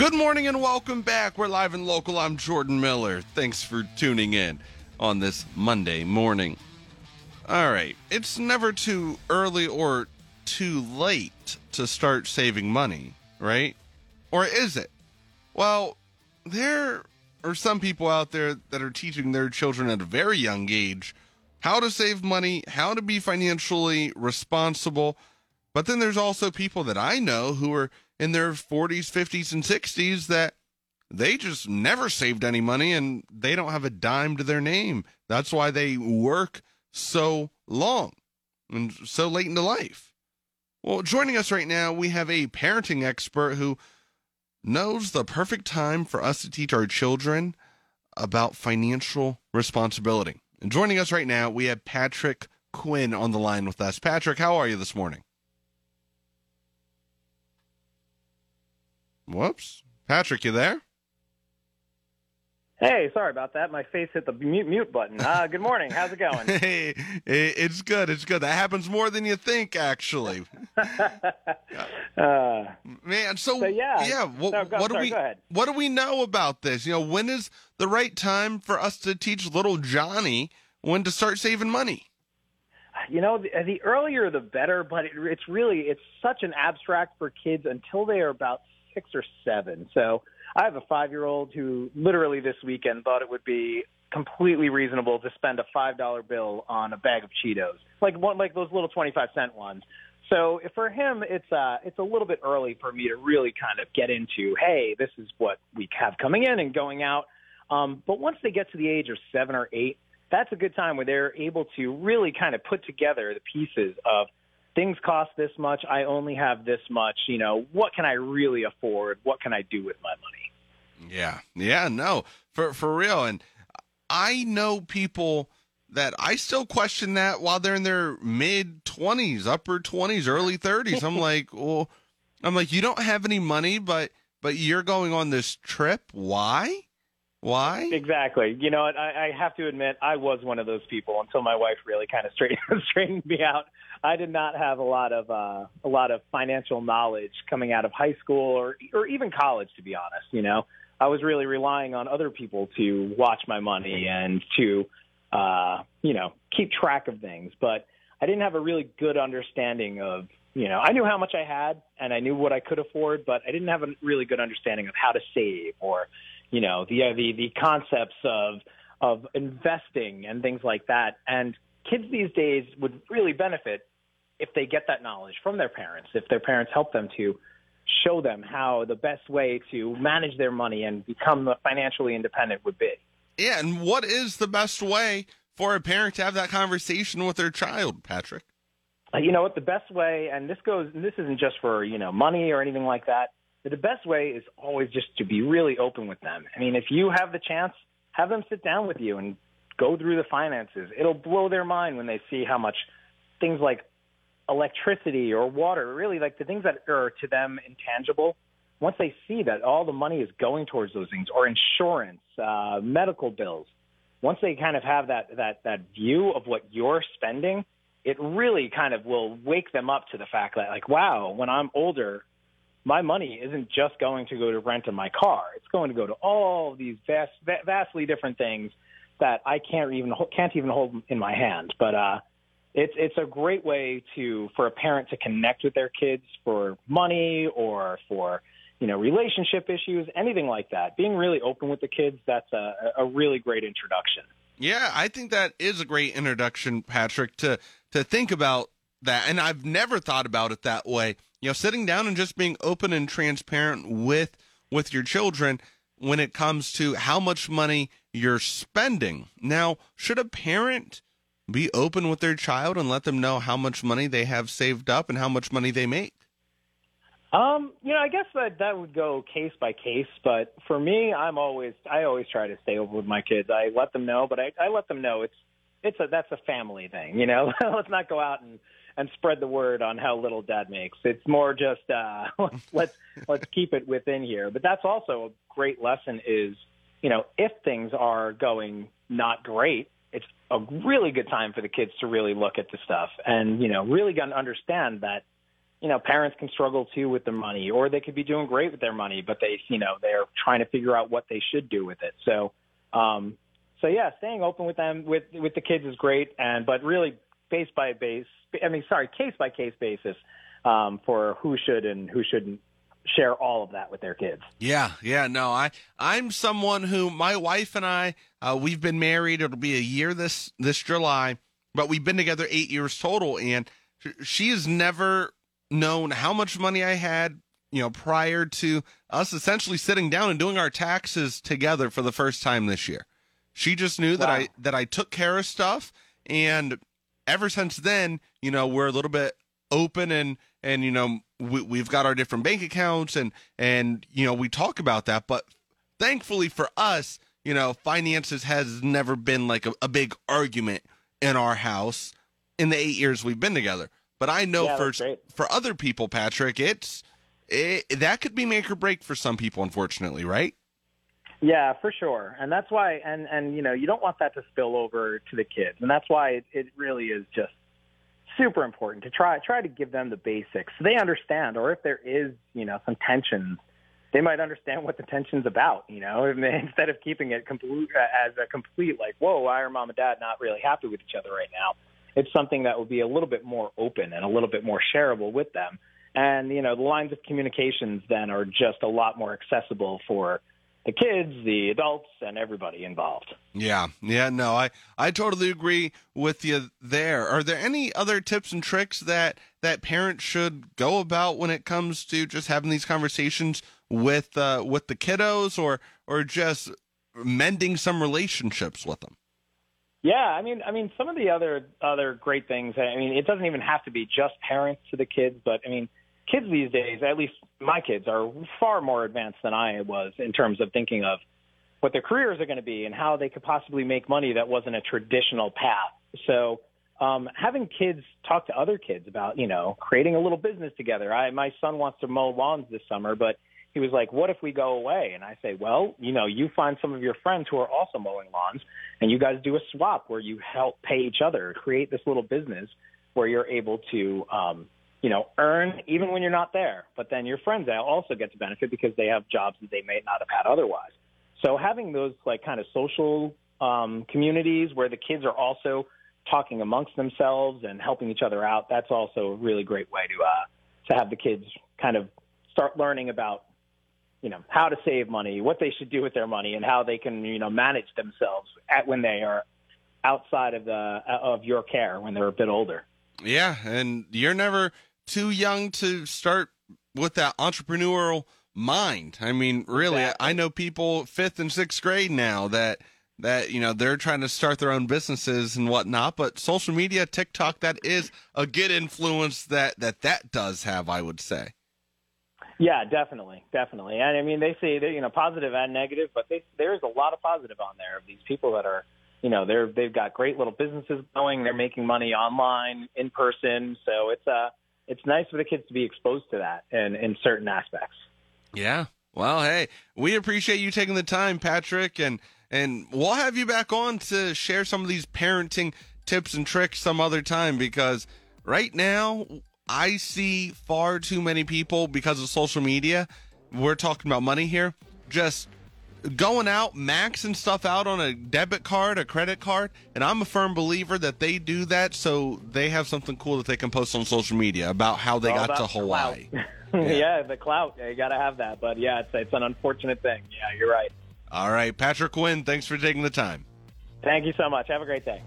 Good morning and welcome back. We're live and local. I'm Jordan Miller. Thanks for tuning in on this Monday morning. All right, it's never too early or too late to start saving money, right? Or is it? Well, there are some people out there that are teaching their children at a very young age how to save money, how to be financially responsible. But then there's also people that I know who are in their 40s, 50s, and 60s that they just never saved any money and they don't have a dime to their name. That's why they work so long and so late into life. Well, joining us right now, we have a parenting expert who knows the perfect time for us to teach our children about financial responsibility. And joining us right now, we have Patrick Quinn on the line with us. Patrick, how are you this morning? Whoops. Patrick, you there? Hey, sorry about that. My face hit the mute, mute button. Uh, good morning. How's it going? hey, it's good. It's good. That happens more than you think, actually. uh, Man, so, so, yeah, yeah. What, no, go, what sorry, do we what do we know about this? You know, when is the right time for us to teach little Johnny when to start saving money? You know, the, the earlier the better, but it, it's really it's such an abstract for kids until they are about six or seven. So I have a five year old who literally this weekend thought it would be completely reasonable to spend a five dollar bill on a bag of Cheetos, like one like those little twenty five cent ones. So for him, it's uh, it's a little bit early for me to really kind of get into, hey, this is what we have coming in and going out. Um, but once they get to the age of seven or eight, that's a good time where they're able to really kind of put together the pieces of things cost this much. I only have this much. You know, what can I really afford? What can I do with my money? Yeah, yeah, no, for for real. And I know people that I still question that while they're in their mid twenties, upper twenties, early thirties. I'm like, well, I'm like, you don't have any money, but but you're going on this trip. Why? Why? Exactly. You know, I, I have to admit, I was one of those people until my wife really kind of straightened straightened me out. I did not have a lot of uh, a lot of financial knowledge coming out of high school or or even college, to be honest. You know, I was really relying on other people to watch my money and to uh, you know keep track of things, but I didn't have a really good understanding of you know I knew how much I had and I knew what I could afford, but I didn't have a really good understanding of how to save or you know the uh, the the concepts of of investing and things like that. And kids these days would really benefit if they get that knowledge from their parents, if their parents help them to show them how the best way to manage their money and become financially independent would be. Yeah, and what is the best way for a parent to have that conversation with their child, Patrick? Uh, you know what? The best way, and this goes, and this isn't just for you know money or anything like that. The best way is always just to be really open with them. I mean, if you have the chance, have them sit down with you and go through the finances. It'll blow their mind when they see how much things like electricity or water, really like the things that are to them intangible, once they see that all the money is going towards those things, or insurance, uh, medical bills, once they kind of have that that that view of what you're spending, it really kind of will wake them up to the fact that like, wow, when I'm older, my money isn't just going to go to rent in my car. It's going to go to all these vast, vastly different things that I can't even can't even hold in my hand. But uh, it's it's a great way to for a parent to connect with their kids for money or for you know relationship issues, anything like that. Being really open with the kids that's a, a really great introduction. Yeah, I think that is a great introduction, Patrick, to to think about that. And I've never thought about it that way. You know, sitting down and just being open and transparent with with your children when it comes to how much money you're spending. Now, should a parent be open with their child and let them know how much money they have saved up and how much money they make? Um, you know, I guess that that would go case by case, but for me, I'm always I always try to stay open with my kids. I let them know, but I, I let them know it's it's a that's a family thing, you know. Let's not go out and and spread the word on how little dad makes. It's more just uh let's let's keep it within here. But that's also a great lesson is, you know, if things are going not great, it's a really good time for the kids to really look at the stuff and you know really gonna understand that you know, parents can struggle too with their money, or they could be doing great with their money, but they, you know, they're trying to figure out what they should do with it. So, um, so yeah, staying open with them with with the kids is great, and but really base by base, I mean, sorry, case by case basis um, for who should and who shouldn't share all of that with their kids. Yeah, yeah, no, I I'm someone who my wife and I uh, we've been married. It'll be a year this this July, but we've been together eight years total, and she has never known how much money I had, you know, prior to us essentially sitting down and doing our taxes together for the first time this year. She just knew wow. that I that I took care of stuff and ever since then, you know, we're a little bit open and and you know, we, we've got our different bank accounts and and you know, we talk about that, but thankfully for us, you know, finances has never been like a, a big argument in our house in the 8 years we've been together. But I know yeah, for for other people, Patrick, it's it, that could be make or break for some people, unfortunately, right? Yeah, for sure, and that's why, and and you know, you don't want that to spill over to the kids, and that's why it, it really is just super important to try try to give them the basics so they understand, or if there is, you know, some tensions, they might understand what the tension's about, you know, instead of keeping it complete as a complete like, whoa, why are mom and dad not really happy with each other right now? it's something that would be a little bit more open and a little bit more shareable with them. And, you know, the lines of communications then are just a lot more accessible for the kids, the adults, and everybody involved. Yeah, yeah, no, I I totally agree with you there. Are there any other tips and tricks that that parents should go about when it comes to just having these conversations with uh, with the kiddos, or or just mending some relationships with them? Yeah, I mean, I mean, some of the other other great things. I mean, it doesn't even have to be just parents to the kids, but I mean, kids these days, at least my kids, are far more advanced than I was in terms of thinking of what their careers are going to be and how they could possibly make money that wasn't a traditional path. So, um, having kids talk to other kids about, you know, creating a little business together. I my son wants to mow lawns this summer, but he was like, "What if we go away?" And I say, "Well, you know, you find some of your friends who are also mowing lawns, and you guys do a swap where you help pay each other, create this little business where you're able to, um, you know, earn even when you're not there. But then your friends also get to benefit because they have jobs that they may not have had otherwise. So having those like kind of social um, communities where the kids are also talking amongst themselves and helping each other out, that's also a really great way to uh, to have the kids kind of start learning about you know how to save money, what they should do with their money, and how they can you know manage themselves at when they are outside of the of your care when they're a bit older. Yeah, and you're never too young to start with that entrepreneurial mind. I mean, really, exactly. I know people fifth and sixth grade now that that you know they're trying to start their own businesses and whatnot. But social media, TikTok, that is a good influence that that that does have. I would say. Yeah, definitely, definitely. And I mean, they say that you know positive and negative, but they, there's a lot of positive on there of these people that are, you know, they're they've got great little businesses going. They're making money online, in person. So it's uh it's nice for the kids to be exposed to that and in certain aspects. Yeah. Well, hey, we appreciate you taking the time, Patrick, and and we'll have you back on to share some of these parenting tips and tricks some other time because right now I see far too many people because of social media. We're talking about money here. Just going out, maxing stuff out on a debit card, a credit card, and I'm a firm believer that they do that so they have something cool that they can post on social media about how they got to Hawaii. yeah. yeah. the clout. You got to have that. But yeah, it's it's an unfortunate thing. Yeah, you're right. All right, Patrick Quinn, thanks for taking the time. Thank you so much. Have a great day.